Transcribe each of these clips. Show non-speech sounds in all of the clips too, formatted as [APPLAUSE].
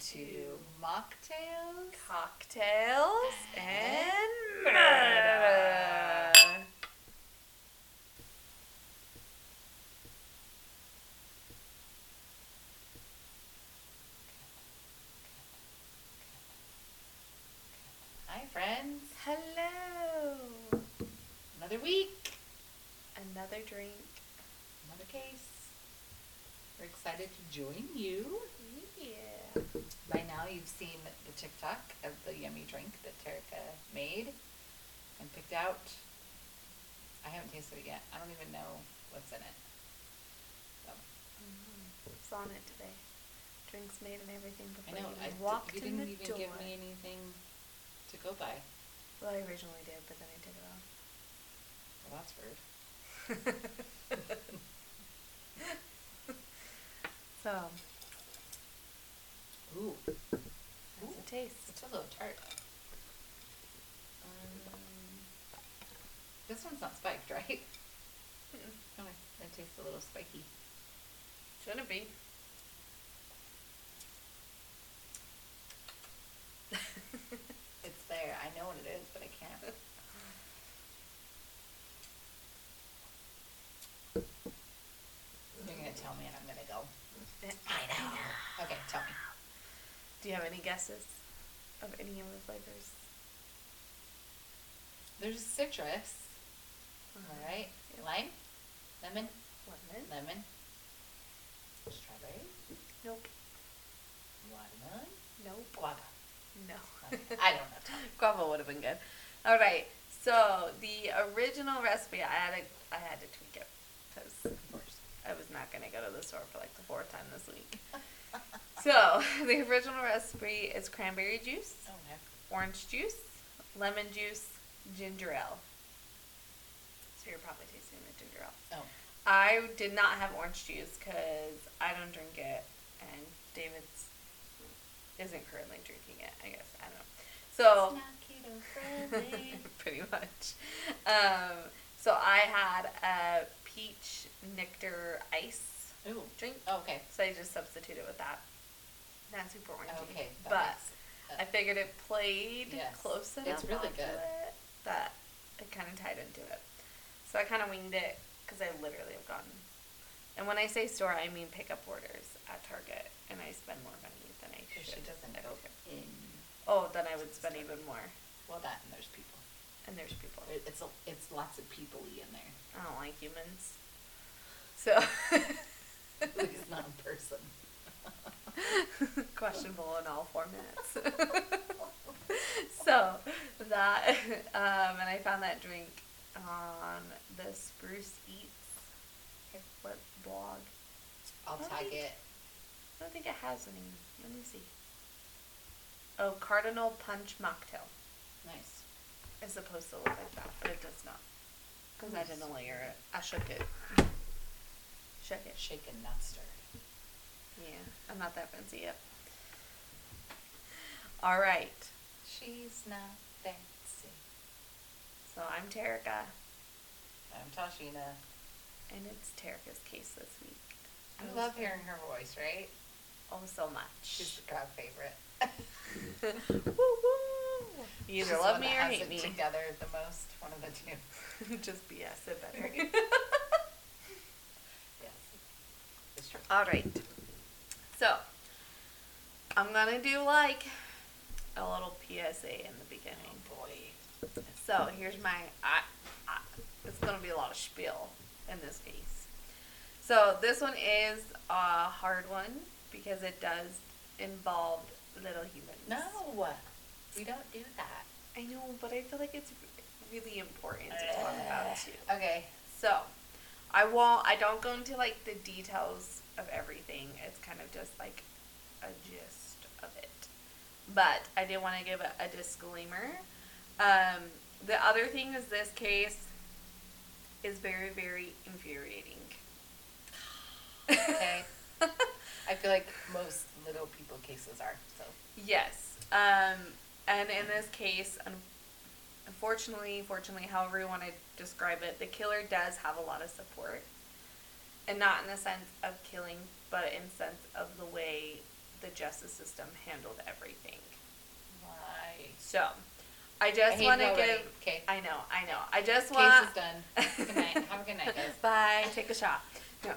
to mocktails. cocktails and murder. Hi, friends. Hello. Another week, Another drink. another case. We're excited to join you. Yeah. Now, you've seen the TikTok of the yummy drink that Terrika made and picked out. I haven't tasted it yet. I don't even know what's in it. So, mm-hmm. It's on it today. Drinks made and everything I before know. you I, even d- walked you didn't even door. give me anything to go by. Well, I originally did, but then I took it off. Well, that's rude. [LAUGHS] so, Ooh. Taste? It's a little tart. Um, this one's not spiked, [LAUGHS] right? Oh, it tastes a little spiky. Shouldn't be. [LAUGHS] It's there. I know what it is, but I can't. [LAUGHS] You're gonna tell me and I'm gonna go. I know. Okay, tell me. Do you have any guesses of any of the flavors? There's citrus. Uh-huh. All right. Yep. Lime, lemon, Lemon? lemon, strawberry, Nope. watermelon, Nope. guava. No. Okay, I don't know. [LAUGHS] Guava would have been good. All right. So the original recipe, I had to, I had to tweak it because Of course. I was not gonna go to the store for like the fourth time this week. [LAUGHS] so [LAUGHS] the original recipe is cranberry juice, orange juice, lemon juice, ginger ale. So you're probably tasting the ginger ale. Oh. I did not have orange juice because I don't drink it, and David's isn't currently drinking it. I guess I don't know. So not keto friendly. pretty much. Um, so I had a peach nectar ice Ooh. drink, Oh, okay. so I just substituted with that. Not super orangey, Okay. that but makes- uh, I figured it played Yes. close enough It's really onto good. it that it kind of tied into it. So I kind of winged it because I literally have gotten. And when I say store, I mean pickup orders at Target, and I spend more money than I should. she doesn't at go Target. in. Oh, then I would spend even more. Well, that and there's people. And there's people. It- It's a, it's lots of people-y in there. I don't like humans. So [LAUGHS] At least not in person. [LAUGHS] questionable in all formats. [LAUGHS] so that [LAUGHS] um, and I found that drink on the Spruce Eats what blog. I'll tag think- it. I don't think it has any. Let me see. Oh, Cardinal Punch Mocktail Nice. is supposed to look like that, but it does not. Because I didn't layer it. I shook it. Shook it. Shaken, not stirred. Yeah, I'm not that fancy yet. All right. She's not fancy. So I'm Terrika, I'm Tashina. and it's Terrika's case this week. I love hearing her voice, right? Oh, so much. She's the crowd favorite. woo woo. You either She's the love one me that or has hate it me. together the most. One of the two. [LAUGHS] Just BS it better. [LAUGHS] [LAUGHS] Yes. It's true. All right. So I'm gonna do like a little PSA in the beginning. Oh boy. So here's my. I, I, it's gonna be a lot of spiel in this case. So this one is a hard one because it does involve little humans. No, we don't do that. I know, but I feel like it's really important to talk about eh. too. Okay. So, I won't. I don't go into like the details of everything. It's kind of just like a gist of it. But I did want to give a, a disclaimer. Um, the other thing is this case is very very infuriating. Okay. [LAUGHS] I feel like most little people cases are. So Yes. Um, and in this case, unfortunately, fortunately, however you want to describe it, the killer does have a lot of support. And not in the sense of killing, but in sense of the way the justice system handled everything. Right. So, I just want to give. Okay. I know, I know. I just Case want. is done. Good night. Have a good night, guys. [LAUGHS] Bye. Take a shot. No.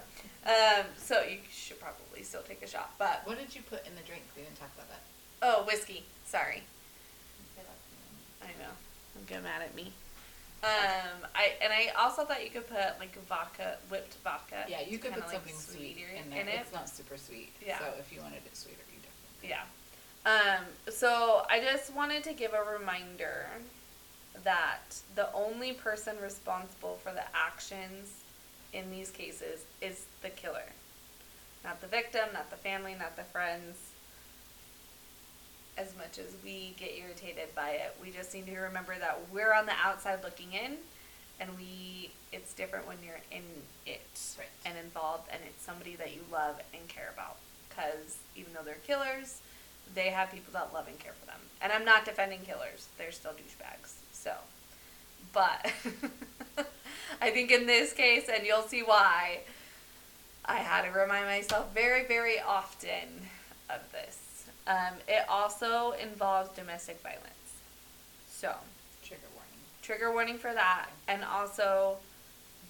Um. So you should probably still take a shot, but What did you put in the drink? We didn't talk about that. oh, whiskey. Sorry. I know. Don't get mad at me. Um. I and I also thought you could put like vodka, whipped vodka. Yeah, you could put like, something sweet sweeter in there. in it. It's not super sweet. Yeah. So if you wanted it sweeter, you definitely. Yeah. Um, so I just wanted to give a reminder that the only person responsible for the actions in these cases is the killer. Not the victim, not the family, not the friends. As much as we get irritated by it, we just need to remember that we're on the outside looking in and we it's different when you're in it Right. and involved and it's somebody that you love and care about. Because even though they're killers they have people that love and care for them. And i'm not defending killers they're still douchebags so. But [LAUGHS] i think in this case and you'll see why i had to remind myself very very often of this um, it also involves domestic violence so Trigger warning. trigger warning for that and also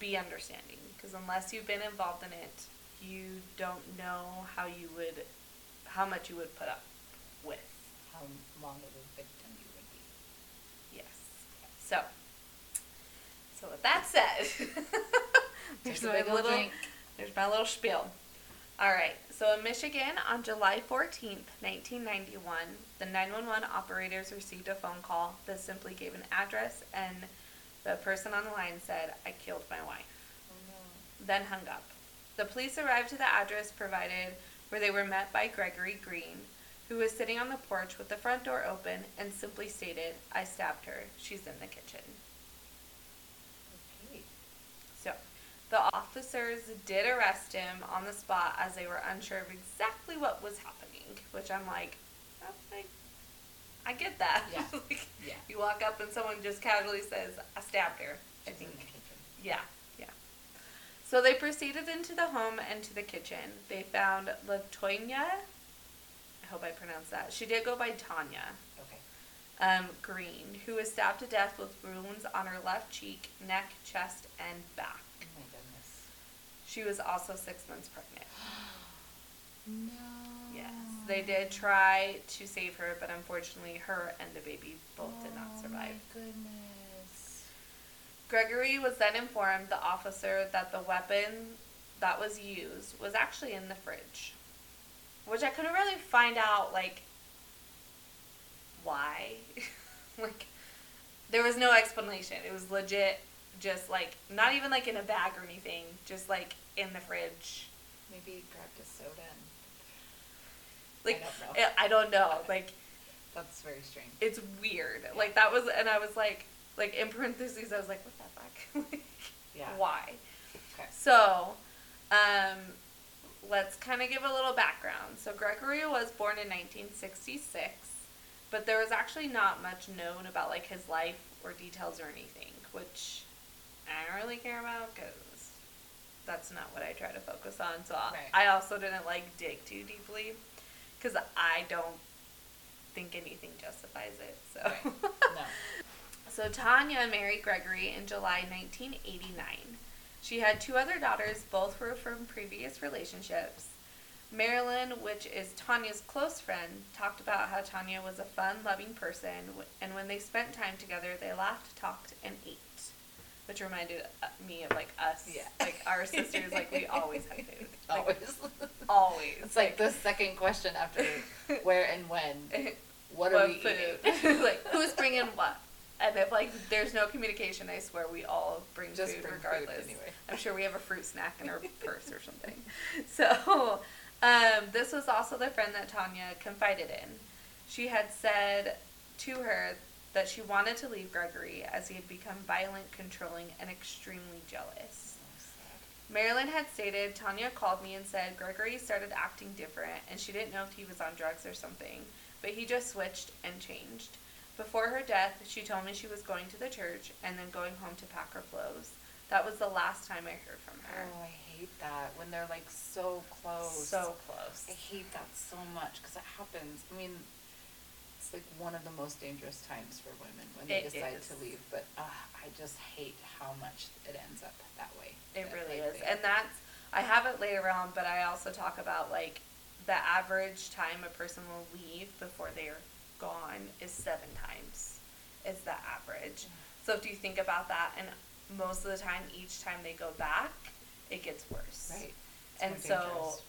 be understanding because unless you've been involved in it you don't know how you would how much you would put up with How long of a victim you would be. yes so so with that said [LAUGHS] there's a my little drink. there's my little spiel all right so in michigan on july 14th 1991 the 911 operators received a phone call that simply gave an address and the person on the line said i killed my wife Oh no. then hung up. The police arrived to the address provided where they were met by Gregory Green, who was sitting on the porch with the front door open and simply stated, I stabbed her. She's in the kitchen. Okay. So, the officers did arrest him on the spot as they were unsure of exactly what was happening, which I'm like, like I get that. Yeah. [LAUGHS] Like, Yeah. You walk up and someone just casually says, I stabbed her. I think. Yeah, yeah. So they proceeded into the home and to the kitchen. They found Latonya. I hope I pronounced that. She did go by Tanya Okay. um, Green, who was stabbed to death with wounds on her left cheek, neck, chest, and back. Oh. She was also six months pregnant. No. [GASPS] Yes, they did try to save her, but unfortunately, her and the baby both did not survive. Oh my goodness. Gregory was then informed the officer that the weapon that was used was actually in the fridge, which I couldn't really find out like why. [LAUGHS] like there was no explanation. It was legit just like not even like in a bag or anything, just like in the fridge. Maybe grabbed a soda and Like don't know. I don't know. Like that's very strange. it's weird. Like that was and I was like like in parentheses I was like what the fuck? [LAUGHS] Like, Yeah. Why? Okay. So, um, let's kind of give a little background. So, Gregory was born in 1966, but there was actually not much known about like his life or details or anything, which I don't really care about because that's not what I try to focus on. So, I- Right. I also didn't like dig too deeply because I don't think anything justifies it. So. Right. [LAUGHS] No. So Tanya married Gregory in July 1989. She had two other daughters, both were from previous relationships. Marilyn, which is Tanya's close friend, talked about how Tanya was a fun, loving person, and when they spent time together, they laughed, talked, and ate. Which reminded uh, me of like us, Yeah. like our sisters. Like we always have food, [LAUGHS] like, Always. always. It's like the second question after [LAUGHS] where and when. [LAUGHS] What are What we food? eating? like who's bringing what? And if like there's no communication, I swear we all bring Just food bring food regardless. anyway. I'm sure we have a fruit snack in our purse or something. So, um, this was also the friend that Tanya confided in. She had said to her that she wanted to leave Gregory as he had become violent, controlling, and extremely jealous. Marilyn had stated, Tanya called me and said Gregory started acting different and she didn't know if he was on drugs or something, but he just switched and changed. Before her death, she told me she was going to the church and then going home to pack her clothes. That was the last time I heard from her. Oh, I hate that when they're like so close. So close. I hate that so much because it happens. I mean, it's like one of the most dangerous times for women when they It decide is. to leave. But uh, I just hate how much it ends up that way. It That, really like, is. they- And that's, I have it later on, but I also talk about like the average time a person will leave before they're gone is seven times, is the average. So if you think about that, and most of the time, each time they go back, it gets worse. right. It's And so dangerous.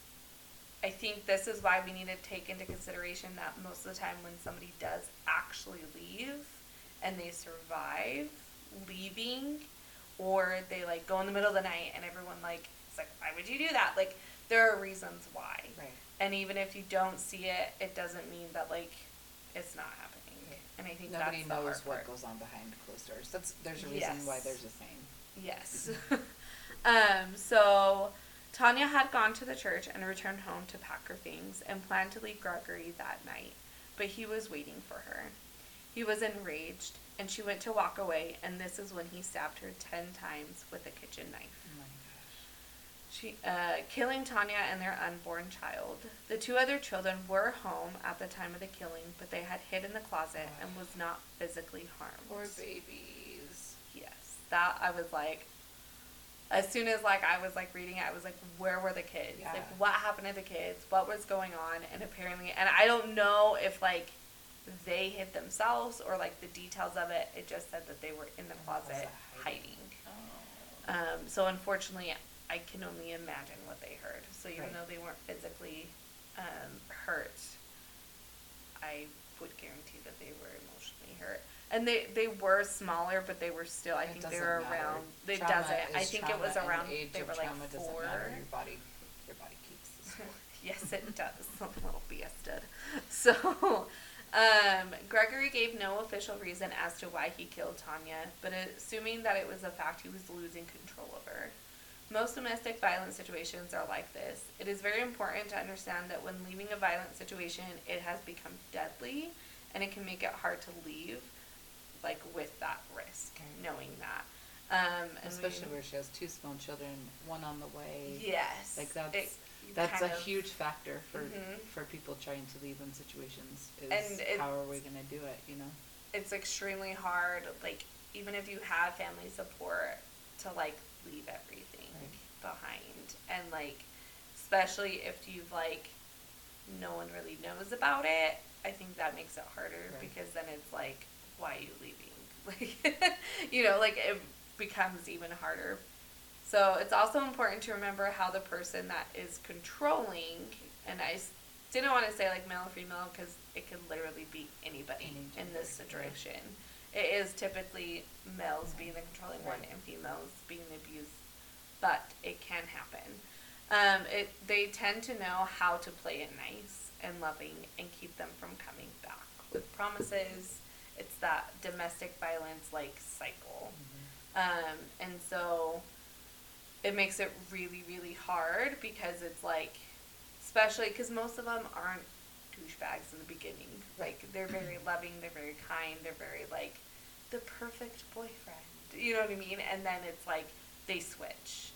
I think this is why we need to take into consideration that most of the time when somebody does actually leave and they survive leaving or they like go in the middle of the night and everyone like it's like why would you do that like there are reasons why right. and even if you don't see it it doesn't mean that like it's not happening Right. and i think Nobody that's knows what part. goes on behind closed doors. That's there's a reason why there's a saying. Yes. [LAUGHS] [LAUGHS] um, so Tanya had gone to the church and returned home to pack her things and planned to leave Gregory that night, but he was waiting for her. He was enraged, and she went to walk away, and this is when he stabbed her ten times with a kitchen knife. Oh my gosh. She, uh, killing Tanya and their unborn child. The two other children were home at the time of the killing, but they had hid in the closet and was not physically harmed. Poor babies. Yes, that I was like, as soon as like I was like reading it, I was like, where were the kids? Yeah. Like, what happened to the kids? What was going on? And apparently, and I don't know if like they hid themselves or like the details of it. It just said that they were in the closet closet hiding. Oh. Um, so unfortunately, I can only imagine what they heard. So even Right. though they weren't physically um, hurt, I would guarantee that they were. And they, they were smaller, but they were still. I It think they doesn't were matter. around. It Trauma doesn't. I is think it was trauma, and around. the age They of were like trauma doesn't four. matter. Your body, your body keeps the score. [LAUGHS] yes, it does. [LAUGHS] A little BS did. [LAUGHS] So, um, Gregory gave no official reason as to why he killed Tanya, but assuming that it was a fact he was losing control over. Most domestic violence situations are like this. It is very important to understand that when leaving a violent situation, it has become deadly and it can make it hard to leave, like with that risk, knowing that. Um, Especially we, where she has two small children, one on the way. yes, Like that's it that's a of- huge factor for Mhm. for people trying to leave in situations. Is And it- how are we gonna do it? You know. it's extremely hard like even if you have family support to like leave everything Right. behind and like especially if you've like no one really knows about it i think that makes it harder Right. because then it's like why are you leaving? [LAUGHS] Like you know like it becomes even harder. So it's also important to remember how the person that is controlling and I didn't want to say like male or female because it could literally be anybody Any in this situation. It is typically males being the controlling one and females being the abused but it can happen. Um, it, they tend to know how to play it nice and loving and keep them from coming back with promises it's that domestic violence like cycle um, and so it makes it really, really hard because it's like, especially because most of them aren't douchebags in the beginning. Like, they're very loving, they're very kind, they're very like the perfect boyfriend. You know what I mean? And then it's like they switch.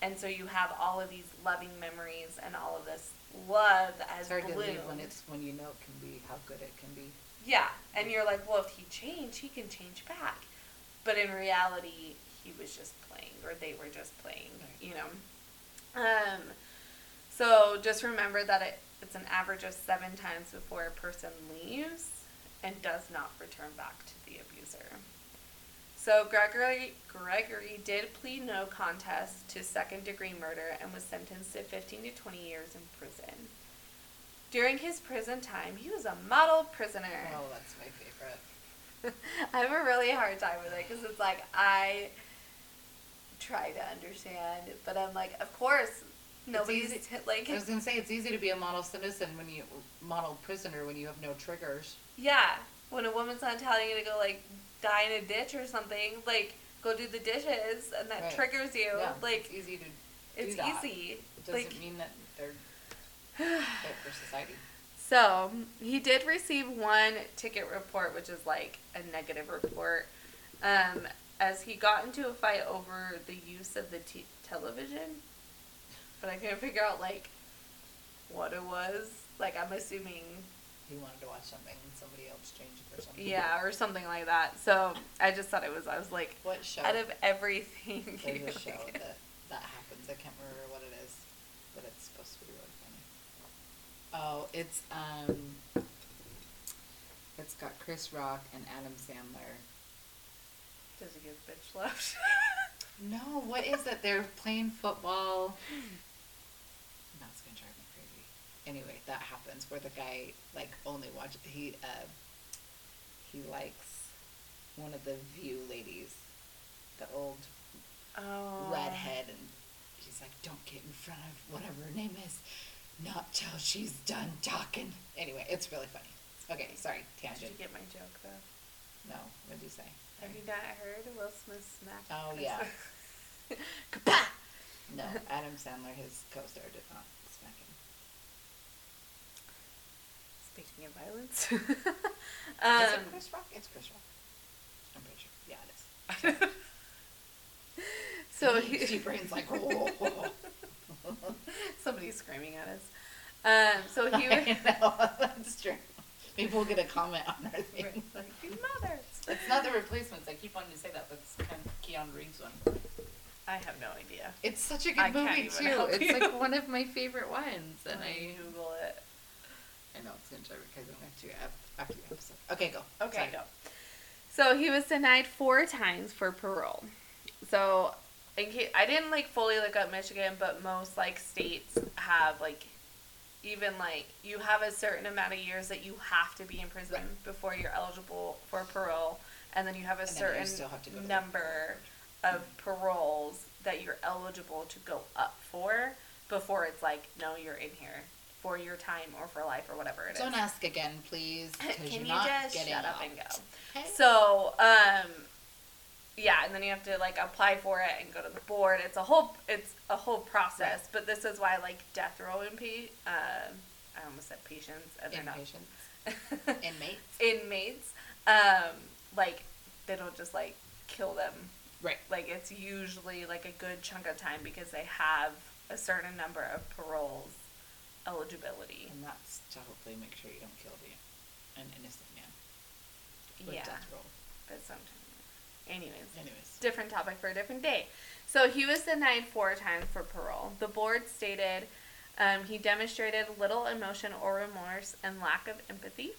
And so you have all of these loving memories and all of this love as It's hard to leave when it's when you know it can be how good it can be. Yeah, and you're like, well, if he changed, he can change back. But in reality, he was just playing, or they were just playing, you know. Um, so just remember that it, it's an average of seven times before a person leaves and does not return back to the abuser. So Gregory Gregory did plead no contest to second degree murder and was sentenced to 15 to 20 years in prison. During his prison time, he was a model prisoner. Oh, that's my favorite. [LAUGHS] I have a really hard time with it because it's like I try to understand, but I'm like, of course, nobody's easy- t- like, I was gonna say it's easy to be a model citizen when you model prisoner when you have no triggers. yeah. When a woman's not telling you to go like die in a ditch or something, like go do the dishes, and that Right. triggers you, Yeah, like it's easy to it's that. easy. It doesn't like, mean that they're fit [SIGHS] for society. So he did receive one ticket report, which is like a negative report. Um, as he got into a fight over the use of the t- television, but I couldn't figure out like what it was. Like I'm assuming, He wanted to watch something and somebody else changed it or something. yeah, or something like that. So I just thought it was. I was like, What show? out of everything, There's a [LAUGHS] show that that happens. I can't remember what it is, but it's supposed to be really funny. Oh, it's um, it's got Chris Rock and Adam Sandler. does he give bitch left? [LAUGHS] No, what is it? They're playing football. That's gonna drive me crazy. Anyway, that happens where the guy like only watch he uh he likes one of the View ladies, the old oh, redhead, and he's like, "Don't get in front of whatever her name is, not till she's done talking." Anyway, it's really funny. Okay, sorry, Did tangent. you get my joke though? No, what did you say? Have you not heard Will Smith smack? Oh, Chris yeah. Rock? [LAUGHS] Kapah! No, Adam Sandler, his co-star, did not smack him. Speaking of violence, [LAUGHS] is um, it Chris Rock? It's Chris Rock. I'm pretty sure. Yeah, it is. [LAUGHS] so She he, brains like, whoa, whoa, whoa. [LAUGHS] somebody's screaming at us. Um, so he [LAUGHS] I know, [LAUGHS] that's true. Maybe we'll get a comment on our thing. like your mother. It's not the replacements. I keep wanting to say that, but it's kind of Keanu Reeves one. I have no idea. It's such a good I movie too. It's you. like one of my favorite ones, and I Google it. I know it's gonna drive me crazy after your ep- after your episode. Okay, go. Okay, Sorry. go. So he was denied four times for parole. So, case, I didn't like fully look up Michigan, but most like states have like, even like you have a certain amount of years that you have to be in prison Right. before you're eligible for parole, and then you have a And certain have to to number of paroles that you're eligible to go up for before it's like no, you're in here for your time or for life or whatever it is. Don't ask again, please, [LAUGHS] Can you not just shut up out. and go? Okay. So, um, yeah, and then you have to like apply for it and go to the board. It's a whole it's a whole process. But this is why like death row impa- um I almost said patients and they're Inpatients, [LAUGHS] not inmates. inmates. Um, like they don't just like kill them. Right. Like it's usually like a good chunk of time because they have a certain number of paroles eligibility. And that's to hopefully make sure you don't kill the an innocent man with yeah, death roll. but sometimes. Anyways, Anyways, different topic for a different day. So he was denied four times for parole. The board stated um, he demonstrated little emotion or remorse and lack of empathy.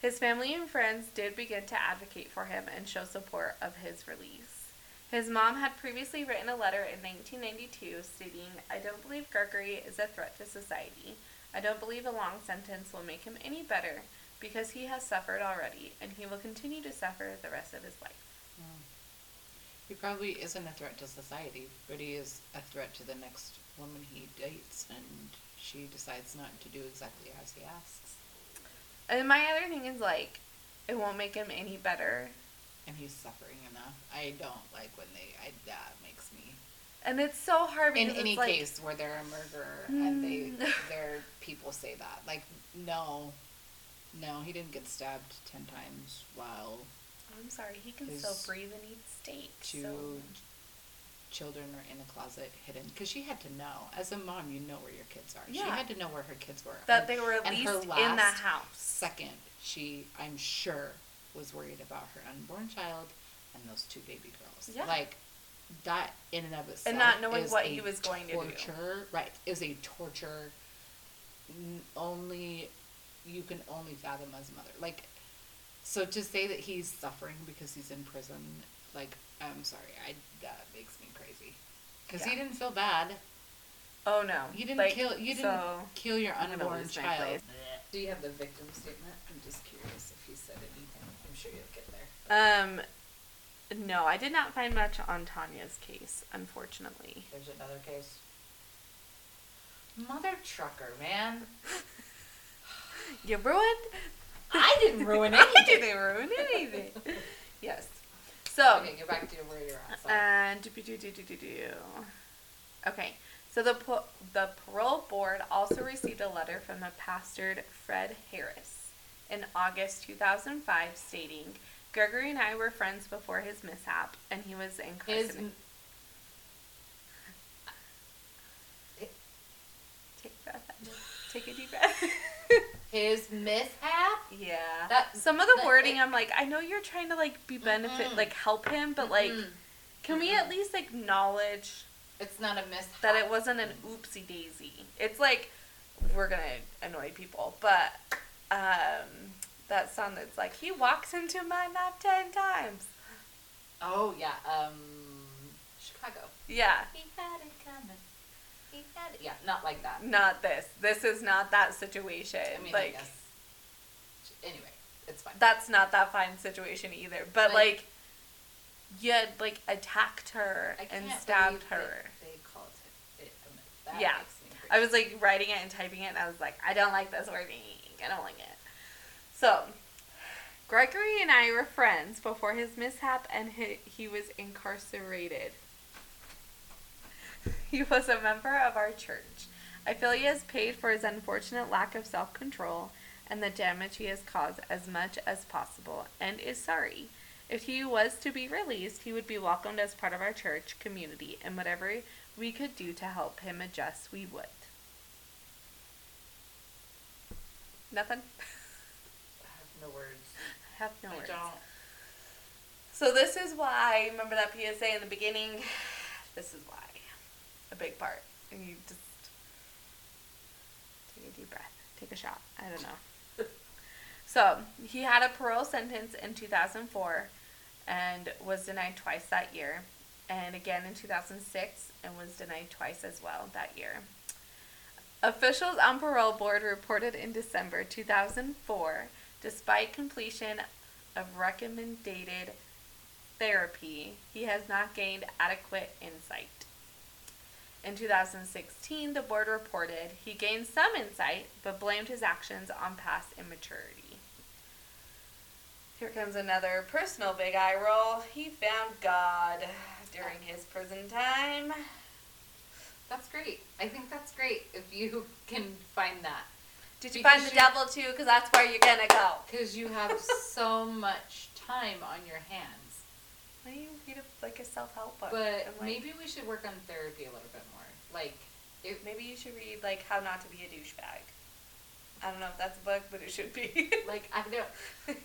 His family and friends did begin to advocate for him and show support of his release. His mom had previously written a letter in 1992 stating, I don't believe Gregory is a threat to society. I don't believe a long sentence will make him any better because he has suffered already and he will continue to suffer the rest of his life. He probably isn't a threat to society, but he is a threat to the next woman he dates, and she decides not to do exactly as he asks, And my other thing is like, it won't make him any better. and he's suffering enough. I don't like when they. I that makes me. And it's so hard in any it's like, case where they're a murderer and they Mm. [LAUGHS] their people say that like no no he didn't get stabbed 10 times while I'm sorry, he can his still breathe and eat steak. two So children are in the closet hidden because she had to know as a mom you know where your kids are Yeah. she had to know where her kids were that And- they were at least in the house. second she i'm sure was worried about her unborn child and those two baby girls Yeah. like that in and of itself And not knowing what he was going to do. torture right is a torture only you can only fathom as a mother like so to say that he's suffering because he's in prison like i'm sorry i that makes me crazy because he didn't feel bad Oh no, you didn't Like, kill you didn't so- kill your I'm unborn child do you have the victim statement i'm just curious if he said anything i'm sure you'll get there Um, no, I did not find much on Tanya's case, unfortunately. there's another case mother trucker man [LAUGHS] You ruined. I didn't ruin anything. [LAUGHS] I anything. didn't ruin anything. [LAUGHS] yes. So. okay get back to where you're at sorry. And do, do, do, do, do, do. Okay, so the po- the parole board also received a letter from the pastor Fred Harris in August 2005 stating Gregory and I were friends before his mishap, and he was His incarcerated. Take a breath. Take a deep breath. [LAUGHS] his mishap. yeah. That- Some of the wording, I'm like, I know you're trying to like be benefit, Mm-mm. like help him, but like, Mm-mm. can we at least acknowledge it's not a mishap. that it wasn't an oopsie daisy? It's like we're gonna annoy people, but um, that song that's like he walks into my map ten times. Oh yeah. Um, Chicago. Yeah, He had it coming. He had it. Yeah, not like that. not this. This is not that situation. I mean, I guess. Anyway, it's fine. that's not that fine situation either. But Like- like, you had like attacked her and stabbed her. They called it. it a myth. that Yeah. makes me I was like writing it and typing it, and I was like, I don't like this wording. I don't like it. So, Gregory and I were friends before his mishap, and he, he was incarcerated. [LAUGHS] He was a member of our church. I feel he has paid for his unfortunate lack of self control and the damage he has caused as much as possible, and is sorry. If he was to be released, he would be welcomed as part of our church community, and whatever we could do to help him adjust, we would. Nothing? I have no words. I have no I words. don't. So this is why, remember that PSA in the beginning? This is why. A big part. And you just take a deep breath. Take a shot. I don't know. [LAUGHS] so he had a parole sentence in 2004 and was denied twice that year. And again in 2006 and was denied twice as well that year. Officials on parole board reported in December 2004, despite completion of recommended therapy, he has not gained adequate insight. In 2016, the board reported he gained some insight, but blamed his actions on past immaturity. Here comes another personal big eye roll. He found God during his prison time. That's great. I think that's great if you [LAUGHS] can find that. Did you Because find the you- devil too? Because that's where you're gonna go. [LAUGHS] Because you have so much time on your hands. You read a, like a self help book? But like, maybe we should work on therapy a little bit more. Like, it, maybe you should read like How Not to Be a Douchebag. I don't know if that's a book, but it should be. [LAUGHS] like I don't. [LAUGHS]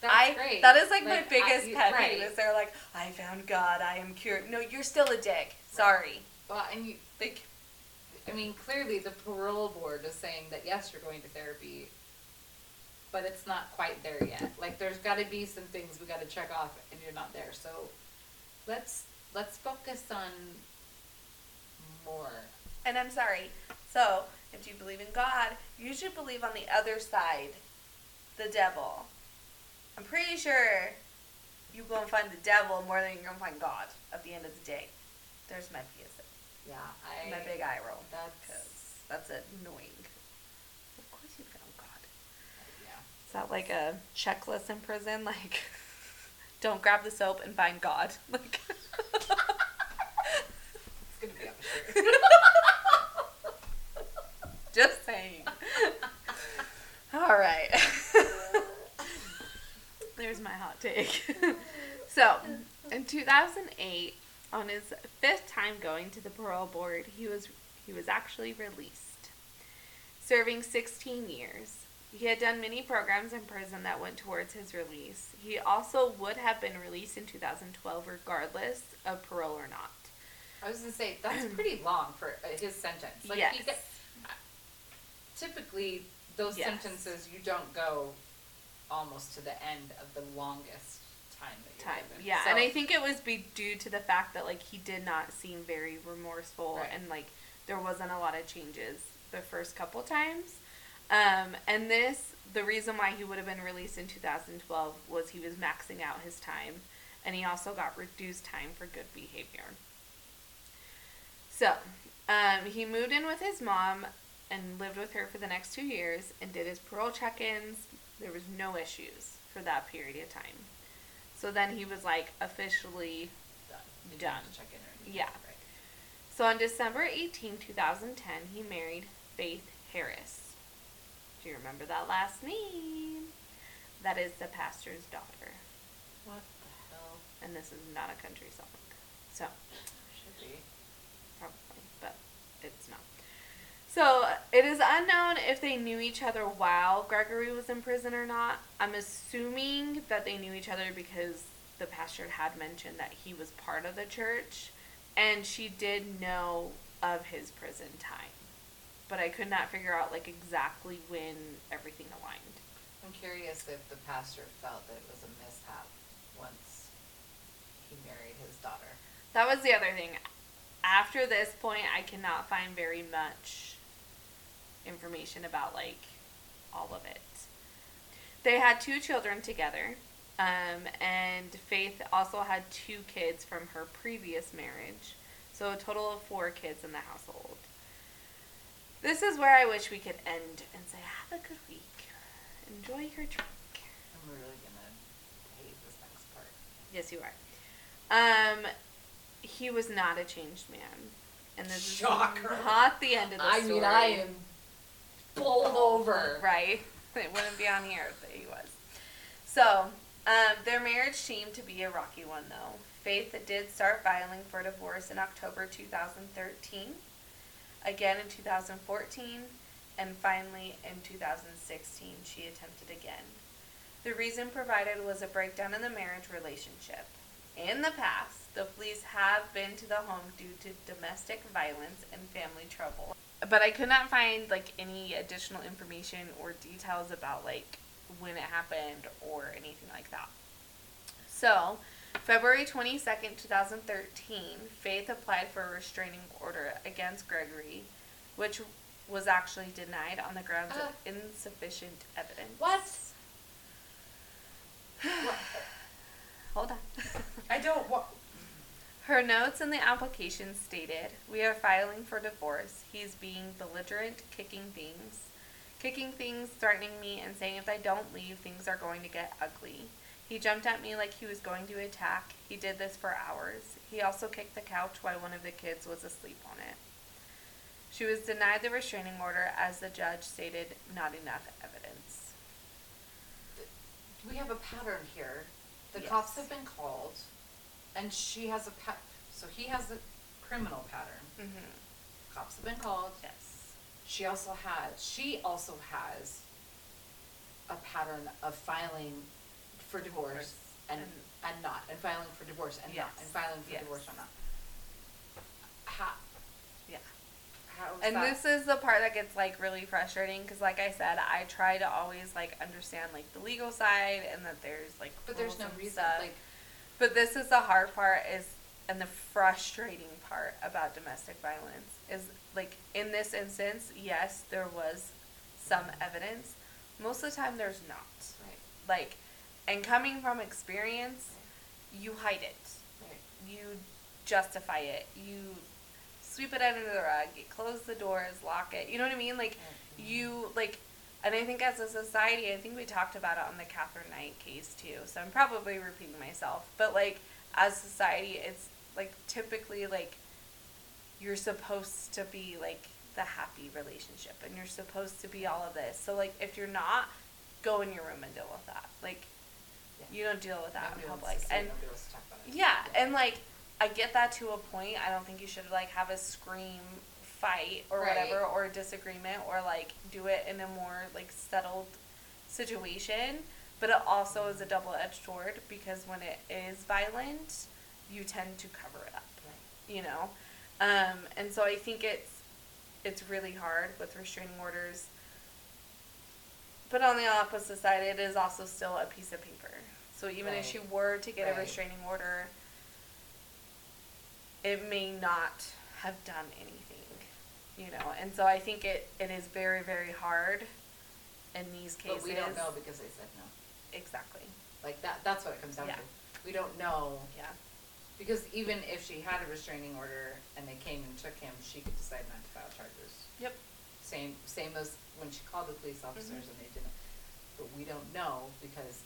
That's I great. that is like, my biggest pet right. peeve. Is they're like, I found God, I am cured. No, you're still a dick. Sorry. Well, and you, Like, I mean, clearly the parole board is saying that yes, you're going to therapy, but it's not quite there yet. Like, there's got to be some things we got to check off, and you're not there. So, let's let's focus on more. and I'm sorry. So, if you believe in God, you should believe on the other side, the devil. I'm pretty sure you go and find the devil more than you're gonna find God at the end of the day. There's my PSA. Yeah, I. my big eye roll. That's That's annoying. Of course you found God. yeah. Is that like a checklist in prison? [LAUGHS] Like, don't grab the soap and find God. [LAUGHS] Like, It's gonna be on the shirt. just saying. All right. [LAUGHS] There's my hot take. so, in 2008, on his fifth time going to the parole board, he was he was actually released, serving 16 years. He had done many programs in prison that went towards his release. He also would have been released in 2012 regardless of parole or not. I was gonna say that's pretty long for uh, his sentence. Like yes. he get, typically those Yes. sentences you don't go almost to the end of the longest time that you're time. given. Yeah, So- and I think it was be due to the fact that like he did not seem very remorseful Right. and like there wasn't a lot of changes the first couple times. Um, and this, the reason why he would have been released in 2012 was he was maxing out his time, and he also got reduced time for good behavior. So, um, he moved in with his mom and lived with her for the next two years and did his parole check-ins. There was no issues for that period of time. So then he was like officially done. Done. Check in or Yeah. Right. So on December 18, 2010, he married Faith Harris. Do you remember that last name? That is the pastor's daughter. What the hell? And this is not a country song. So, Should be. probably, but it's not. So, it is unknown if they knew each other while Gregory was in prison or not. I'm assuming that they knew each other because the pastor had mentioned that he was part of the church and she did know of his prison time. But I could not figure out like exactly when everything aligned. I'm curious if the pastor felt that it was a mishap once he married his daughter. That was the other thing. After this point, I cannot find very much information about like all of it. They had two children together, um, and Faith also had two kids from her previous marriage, so a total of four kids in the household. This is where I wish we could end and say, "Have a good week, enjoy your drink." I'm really gonna hate this next part. Yes, you are. Um, he was not a changed man, and this Shocker. is not the end of the I story. mean, I am bowled over. right. [LAUGHS] It wouldn't be on here if he was. So, um, their marriage seemed to be a rocky one, though. Faith did start filing for divorce in October 2013, again in 2014, and finally in 2016 she attempted again. The reason provided was a breakdown in the marriage relationship. In the past, the police have been to the home due to domestic violence and family trouble. But I could not find like any additional information or details about like when it happened or anything like that. So, February 22nd, 2013, Faith applied for a restraining order against Gregory, which was actually denied on the grounds Ah. of insufficient evidence. What? [SIGHS] Hold on. [LAUGHS] I don't want. Her notes in the application stated, We are filing for divorce. He's being belligerent, kicking things. Kicking things, threatening me, and saying if I don't leave, things are going to get ugly. He jumped at me like he was going to attack. He did this for hours. He also kicked the couch while one of the kids was asleep on it. She was denied the restraining order as the judge stated not enough evidence. We have a pattern here. The Yes. cops have been called, and she has a pat. So he has a criminal pattern. Mm-hmm. Cops have been called. Yes. She also has. She also has a pattern of filing for divorce and, And- and not, and filing for divorce and not, Yes. and filing for Yes. divorce or not. How? Yeah. How is And that? this is the part that gets like really frustrating because, like I said, I try to always like understand like the legal side and that there's like but there's rules no and reason. stuff. Like, But this is the hard part is and the frustrating part about domestic violence is like in this instance, yes, there was some evidence. Most of the time, there's not. right, Like, and coming from experience, you hide it you justify it. You sweep it under the rug. You close the doors, lock it. You know what I mean? Like mm-hmm. you like, and I think as a society, I think we talked about it on the Catherine Knight case too. So I'm probably repeating myself, but like as society, it's like typically like you're supposed to be like the happy relationship, and you're supposed to be all of this. So like if you're not, go in your room and deal with that. Like Yeah. you don't deal with that Nobody in public, to see it, and nobody wants to talk about it. yeah, and like I get that to a point. I don't think you should like have a scream fight or Right. whatever or disagreement or like do it in a more like settled situation. But it also is a double edged sword because when it is violent, you tend to cover it up. Right. You know? Um, and so I think it's it's really hard with restraining orders. But on the opposite side, it is also still a piece of paper. So even if she were to get Right. a restraining order, it may not have done anything, you know. And so I think it, it is very, very hard in these cases. But we don't know because they said no. Exactly. Like that. That's what it comes down Yeah. to. We don't know Yeah. because even if she had a restraining order and they came and took him, she could decide not to file charges. Yep. Same same as when she called the police officers Mhm. and they didn't. But we don't know because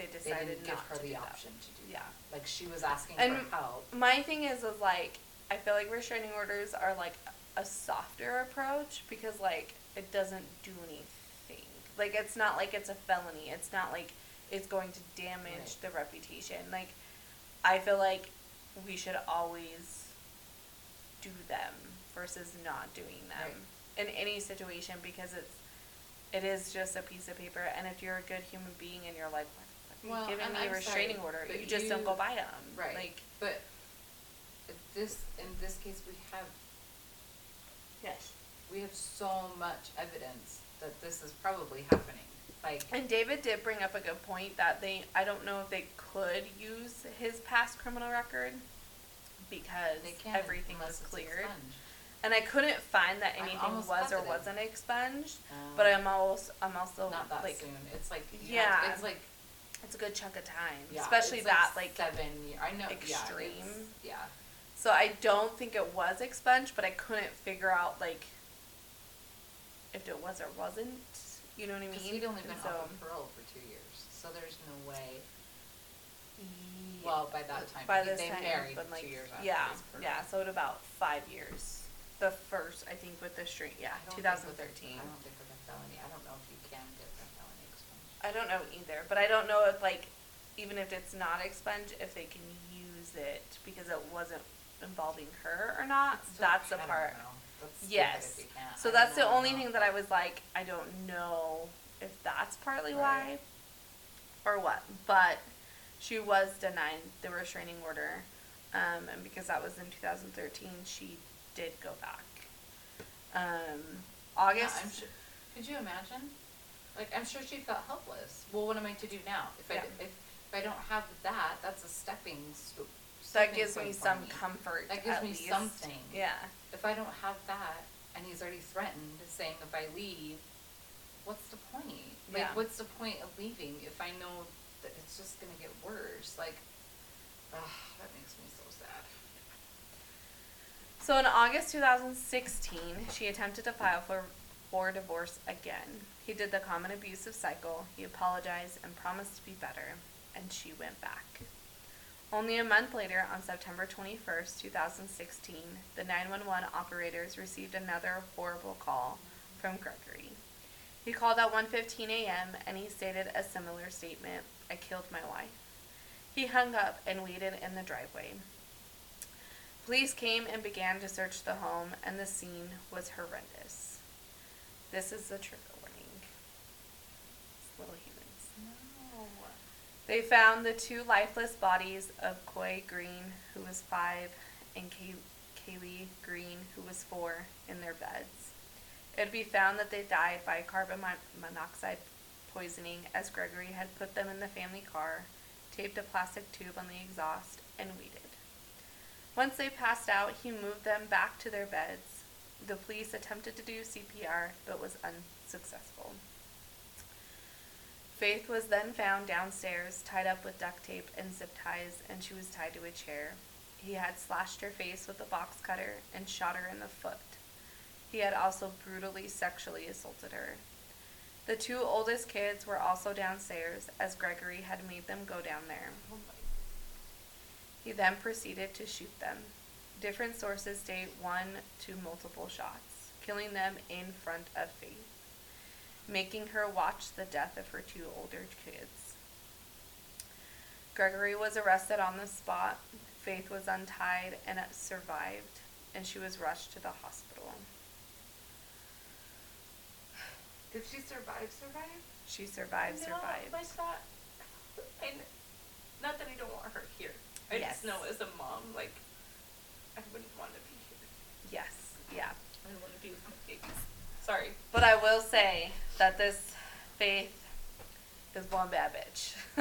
They they decided didn't give not her to the do that. option to do Yeah. that. Like she was asking And for help. My thing is, is like, I feel like restraining orders are like a softer approach because like it doesn't do anything. Like it's not like it's a felony. It's not like it's going to damage Right. the reputation. Like, I feel like we should always do them versus not doing them in any situation because it's it is just a piece of paper and if you're a good human being and you're like "Why the Well, you giving and me a I'm restraining sorry, order but you just don't go you- buy them Right. like But this, in this case, we have, yes we have so much evidence that this is probably happening. Like, and David did bring up a good point that they I don't know if they could use his past criminal record because they can't everything unless was it's cleared expunged. and I couldn't find that I'm anything almost was or positive. wasn't expunged Um, but I'm also I'm also Not that like soon. It's like, you Yeah. have- it's like, it's a good chunk of time yeah. especially it's that like Seven year, I know, yeah. it's- extreme. Yeah. So I don't think it was expunged, but I couldn't figure out like if it was or wasn't. You know what I mean? He'd only been And off of parole for two years, so there's no way, well, by that time, by this they time, married but like two years after yeah, his parole. yeah. So at about five years. The first, I think, with the string, yeah, I don't think thousand with a- thirteen. I don't think with a felony, I don't know if you can get a felony expunged. I don't know either, but I don't know if like, even if it's not expunged, if they can use it because it wasn't involving her or not. Still, That's the part. That's Yes. if you can't. So that's the only thing that I was like, I don't know if that's partly Right. why or what. But she was denied the restraining order. Um, and because that was in 2013, she did go back. Um, Yeah, August. I'm sure, could you imagine? Like, I'm sure she felt helpless. Well, what am I to do now? If I, Yeah. if, if I don't have that, that's a stepping sto- that gives me some me. comfort. That gives at me least. something. Yeah. If I don't have that, and he's already threatened, saying if I leave, what's the point? Like, Yeah. what's the point of leaving if I know that it's just gonna get worse? Like, ugh, that makes me so sad. So in August 2016, she attempted to file for, for divorce again. He did the common abusive cycle. He apologized and promised to be better, and she went back. Only a month later, on September 21st, 2016, the 911 operators received another horrible call from Gregory. He called at 1:15 a.m. and he stated a similar statement, "I killed my wife." He hung up and waited in the driveway. Police came and began to search the home, and the scene was horrendous. This is the trigger warning. It's little humans. No. They found the two lifeless bodies of Coy Green, who was five, and Kay- Kaylee Green, who was four, in their beds. It would be found that they died by carbon mon- monoxide poisoning, as Gregory had put them in the family car, taped a plastic tube on the exhaust, and waited. Once they passed out, he moved them back to their beds. The police attempted to do CPR, but was unsuccessful. Faith was then found downstairs, tied up with duct tape and zip ties, and she was tied to a chair. He had slashed her face with a box cutter and shot her in the foot. He had also brutally sexually assaulted her. The two oldest kids were also downstairs, as Gregory had made them go down there. He then proceeded to shoot them. Different sources state one to multiple shots, killing them in front of Faith, making her watch the death of her two older kids. Gregory was arrested on the spot. Faith was untied and survived, and she was rushed to the hospital. Did she survive? Survive? She survived, no, survived. My thought, I, kn- not that I don't want her here. I Yes. just know as a mom, like, I wouldn't want to be here. Yes, yeah. I don't want to be with my babies. Sorry. But I will say that this Faith is one bad bitch. [LAUGHS]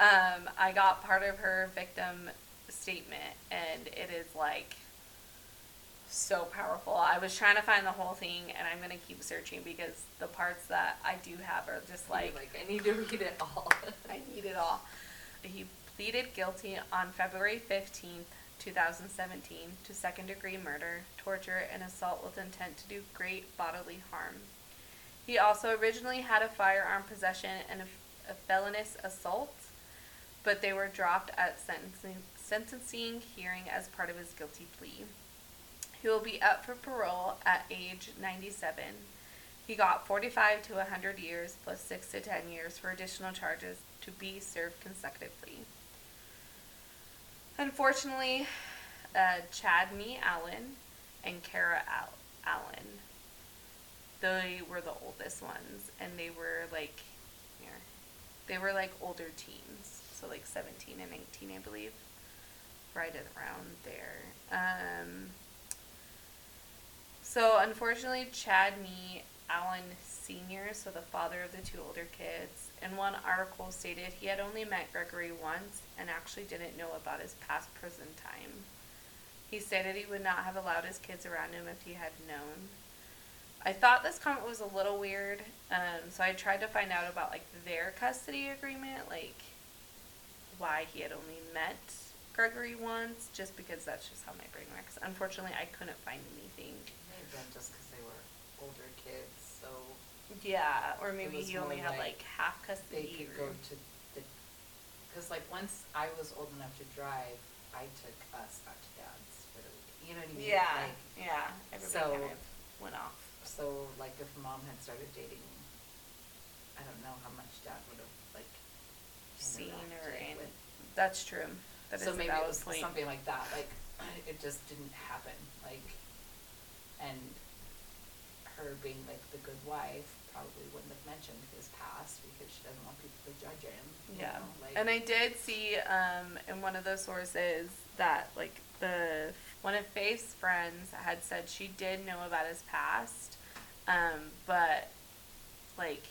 um, I got part of her victim statement, and it is like so powerful. I was trying to find the whole thing, and I'm gonna keep searching because the parts that I do have are just Like, like like I need to read it all. [LAUGHS] I need it all. He pleaded guilty on February 15th, 2017 to second degree murder, torture, and assault with intent to do great bodily harm. He also originally had a firearm possession and a, a felonious assault, but they were dropped at sentencing, sentencing hearing as part of his guilty plea. He will be up for parole at age 97. He got 45 to 100 years plus 6 to 10 years for additional charges to be served consecutively. Unfortunately, uh, Chadney Allen and Kara Al- Allen, they were the oldest ones, and they were like, here, they were like older teens, so like 17 and 18, I believe, right around there. Um, so unfortunately, Chadney Allen Sr., so the father of the two older kids, in one article stated he had only met Gregory once and actually didn't know about his past prison time. He stated he would not have allowed his kids around him if he had known. I thought this comment was a little weird, um, so I tried to find out about like their custody agreement, like why he had only met Gregory once, just because that's just how my brain works. Unfortunately, I couldn't find anything. May have been just because they were older kids, so Yeah, or maybe he only had like like half they custody. could or- go to the, because like once I was old enough to drive, I took us out to dad's for the week, you know what I mean? Yeah, Like, yeah. Everybody so- kind of went off. So like if mom had started dating, I don't know how much dad would have like Seen or interacted in. with. That's true. That is so a maybe it valid was point. something like that. Like it just didn't happen. Like and her being like the good wife probably wouldn't have mentioned his past because she doesn't want people to judge him. you Yeah, know, like, and I did see um, in one of those sources that like the one of Faith's friends had said she did know about his past, um, but like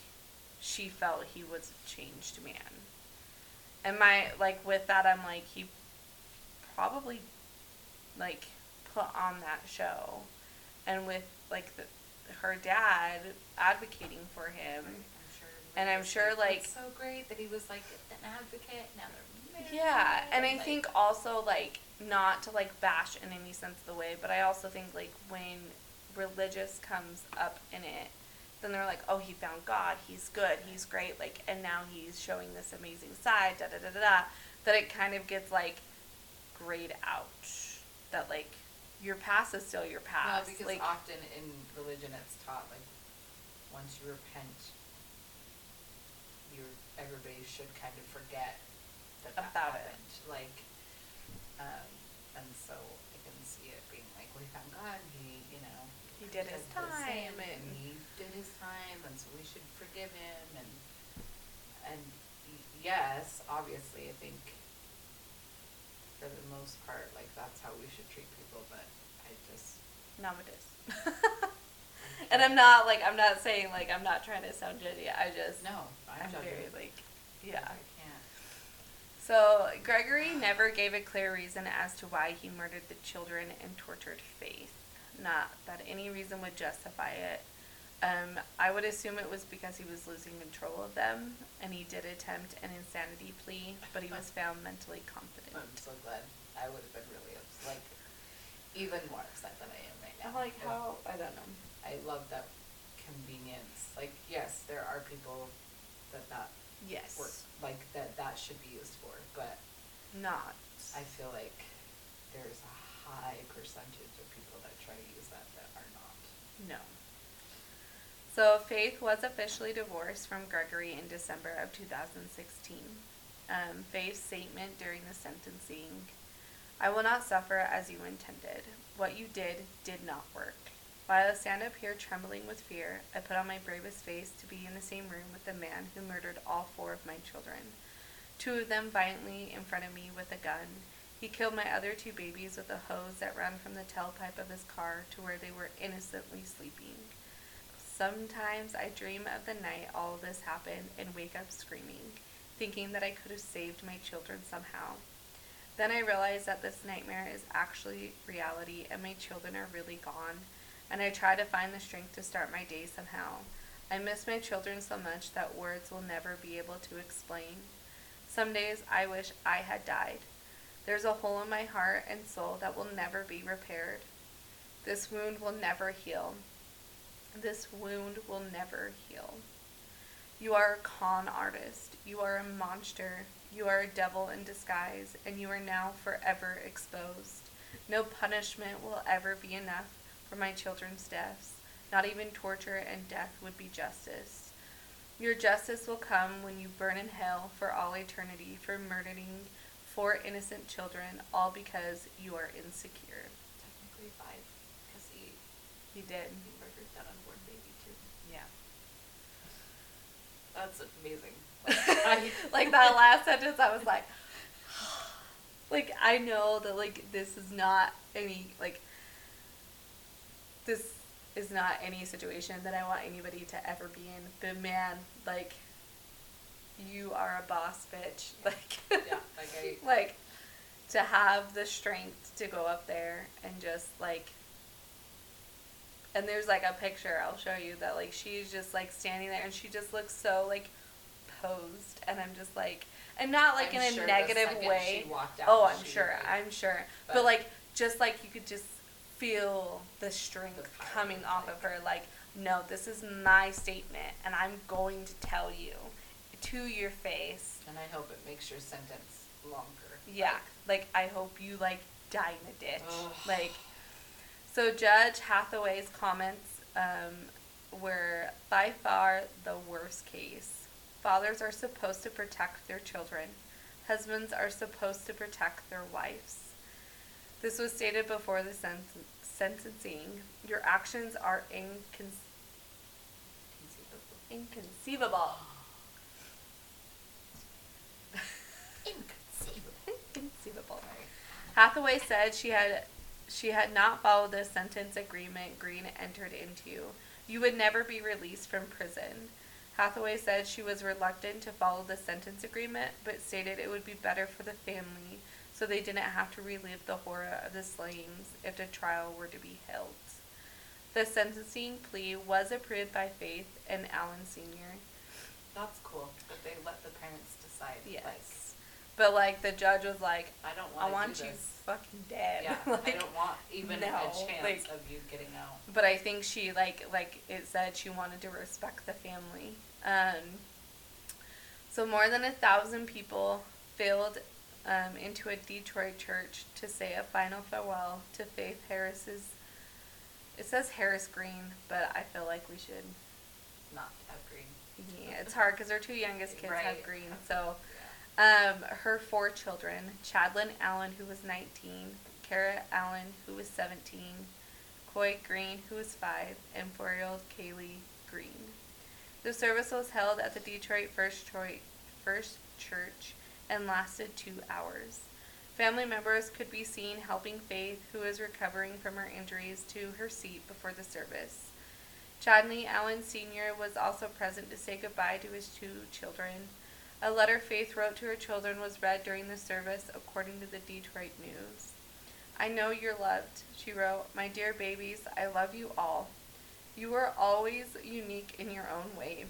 she felt he was a changed man. And my like with that, I'm like he probably like put on that show, and with like the, her dad advocating for him. I'm sure. And I'm sure, like- "That's so great that he was like an advocate. Now they're married. Yeah, and I like- think also like not to like bash in any sense of the way, but I also think like when religious comes up in it, then they're like, oh, he found God, he's good, he's great, like, and now he's showing this amazing side, da da da da da. That it kind of gets like grayed out. That like your past is still your past. No, because like, often in religion it's taught like once you repent, you everybody should kind of forget that that About it. happened. Like, um, and so I can see it being like, he found God. He, you know, He did his time and and- he did his time, and so we should forgive him. And and yes, obviously, I think for the most part, like that's how we should treat people. But I just nowadays. [LAUGHS] and I'm not like I'm not saying like I'm not trying to sound judgy. I just no, I'm, I'm very like yeah. I can't. So Gregory never gave a clear reason as to why he murdered the children and tortured Faith. Not that any reason would justify it. Um, I would assume it was because he was losing control of them, and he did attempt an insanity plea, but he was found mentally competent. I'm so glad. I would have been really upset, like even more upset than I am right now. Like, how? I don't know. I love that convenience. Like, yes, there are people that that Yes. work like that that should be used for, but Not. I feel like there's a high percentage of people that try to use that that are not. No. So Faith was officially divorced from Gregory in December of 2016. Um, Faith's statement during the sentencing I will not suffer as you intended. What you did did not work. While I stand up here trembling with fear, I put on my bravest face to be in the same room with the man who murdered all four of my children. Two of them violently in front of me with a gun. He killed my other two babies with a hose that ran from the tailpipe of his car to where they were innocently sleeping. Sometimes I dream of the night all this happened and wake up screaming, thinking that I could have saved my children somehow. Then I realize that this nightmare is actually reality and my children are really gone, and I try to find the strength to start my day somehow. I miss my children so much that words will never be able to explain. Some days I wish I had died. There's a hole in my heart and soul that will never be repaired. This wound will never heal. This wound will never heal. You are a con artist. You are a monster. You are a devil in disguise, and you are now forever exposed. No punishment will ever be enough for my children's deaths. Not even torture and death would be justice. Your justice will come when you burn in hell for all eternity for murdering four innocent children, all because you are insecure. Technically five, because he, He did. he murdered that unborn baby too. Yeah. That's amazing. [LAUGHS] [LAUGHS] Like that last sentence, I was like, [SIGHS] like I know that like this is not any like this is not any situation that I want anybody to ever be in. But man, like you are a boss bitch. [LAUGHS] Like Yeah, like I- [LAUGHS] like to have the strength to go up there and just like and there's like a picture I'll show you that like she's just like standing there and she just looks so like posed and I'm just like and not like I'm in a sure the negative way. Oh, I'm sure. like- I'm sure. But, but- like just like you could just feel the strength The coming off of her like no, this is my statement and I'm going to tell you to your face. And I hope it makes your sentence longer. Yeah. Like I hope you like die in a ditch. Ugh. Like so Judge Hathaway's comments um, were by far the worst case. Fathers are supposed to protect their children. Husbands are supposed to protect their wives. This was stated before the sen- sentencing. Your actions are incon- Conceivable. inconceivable. Inconceivable. Inconceivable. Hathaway said she had she had not followed the sentence agreement Green entered into. You would never be released from prison. Hathaway said she was reluctant to follow the sentence agreement, but stated it would be better for the family so they didn't have to relive the horror of the slayings if the trial were to be held. The sentencing plea was approved by Faith and Allen Sr. That's cool that they let the parents decide. Yes. Like, But like the judge was like, I don't want. I want you this. fucking dead. Yeah, [LAUGHS] Like, I don't want even no, a chance like- of you getting out. But I think she like like it said she wanted to respect the family. Um, so more than a thousand people filled um, into a Detroit church to say a final farewell to Faith Harris's. It says Harris Green, but I feel like we should. Not have green. Yeah, it's hard because our two youngest kids have green. So. Um, her four children Chadlin Allen, who was 19, Kara Allen, who was 17, Coy Green, who was 5, and four year old Kaylee Green. The service was held at the Detroit First, Choi- First Church and lasted two hours. Family members could be seen helping Faith, who was recovering from her injuries, to her seat before the service. Chadney Allen Sr. was also present to say goodbye to his two children. A letter Faith wrote to her children was read during the service, according to the Detroit News. I know you're loved, she wrote. My dear babies, I love you all. You are always unique in your own way.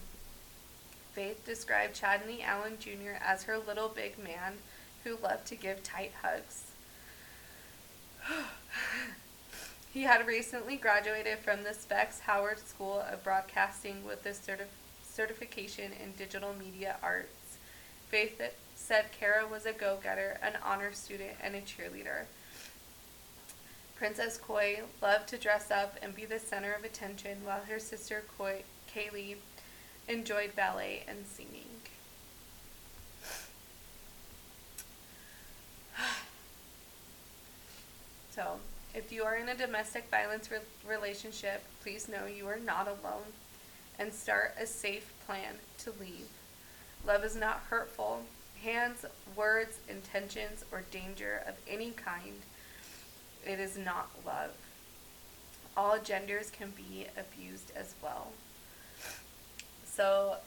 Faith described Chadney Allen Jr. as her little big man who loved to give tight hugs. [SIGHS] he had recently graduated from the Specs Howard School of Broadcasting with a certif- certification in digital media arts. Faith said Kara was a go getter, an honor student, and a cheerleader. Princess Coy loved to dress up and be the center of attention, while her sister Coy, Kaylee enjoyed ballet and singing. [SIGHS] So, if you are in a domestic violence re- relationship, please know you are not alone and start a safe plan to leave. Love is not hurtful. Hands, words, intentions, or danger of any kind. It is not love. All genders can be abused as well. So,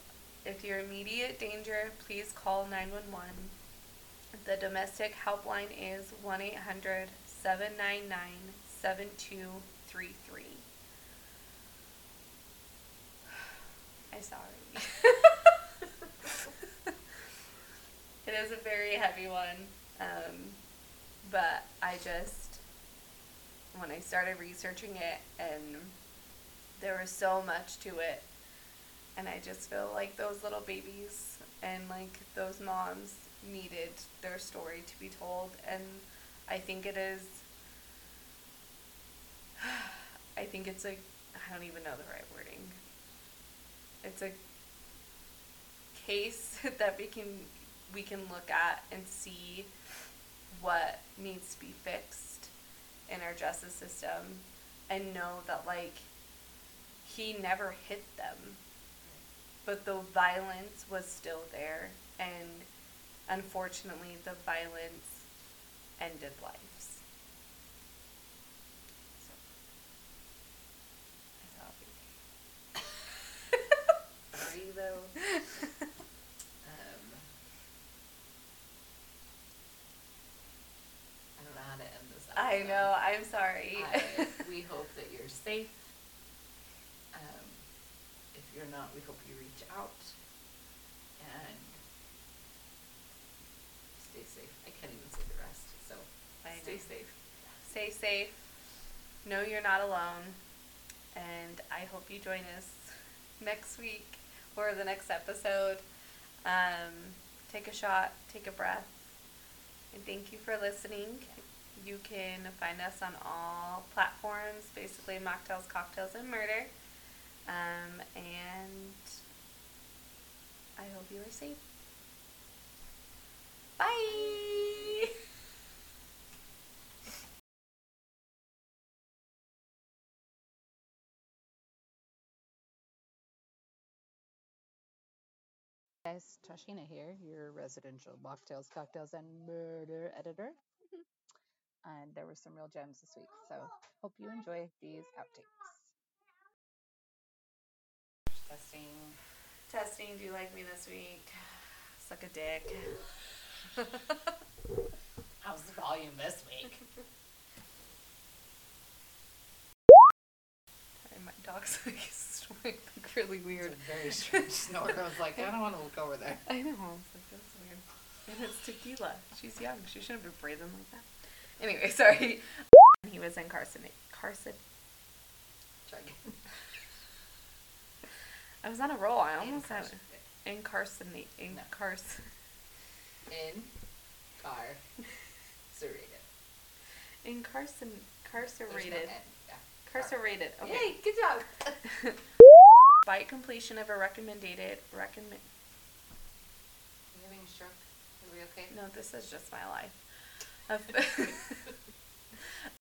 if you're in immediate danger, please call 911. The domestic helpline is 1 800 799 7233. [SIGHS] I'm sorry. [LAUGHS] it is a very heavy one. Um, but I just, when I started researching it, and there was so much to it, and I just feel like those little babies and like those moms needed their story to be told, and I think it is. [SIGHS] I think it's a I don't even know the right wording. It's a case [LAUGHS] that we can we can look at and see what needs to be fixed in our justice system and know that like he never hit them. But the violence was still there and unfortunately the violence ended lives. So Are [LAUGHS] you though? [LAUGHS] Um, I don't know how to end this. I know I'm sorry I, we hope that you're safe. Um, if you're not, we hope you reach out and stay safe. I can't even say the rest, so I stay safe. stay safe know you're not alone and I hope you join us next week or the next episode um, take a shot take a breath and thank you for listening you can find us on all platforms basically mocktails cocktails and murder um, and i hope you are safe bye guys, Tashina here, your residential mocktails, cocktails, and murder editor. And there were some real gems this week, so hope you enjoy these outtakes. Testing. Testing, do you like me this week? Suck a dick. [LAUGHS] How's the volume this week? Sorry, my dog's [LAUGHS] like snoring like really It's weird. a very strange snort. I was like, I don't want to look over there. [LAUGHS] I know. I was like, that's weird. And it's tequila. She's young. She shouldn't be breathing like that. Anyway, [LAUGHS] sorry. [LAUGHS] He was incarcerated. Carson. [LAUGHS] I was on a roll. I almost had incarcerate. No. Incarc. In car. Serrated. Incarcin. There's no Incarcerated. N. Yeah. Carcerated. Okay. Yay, good job. By completion of a recommended recommend. you having a stroke? Are we okay? No, this is just my life. Of [LAUGHS]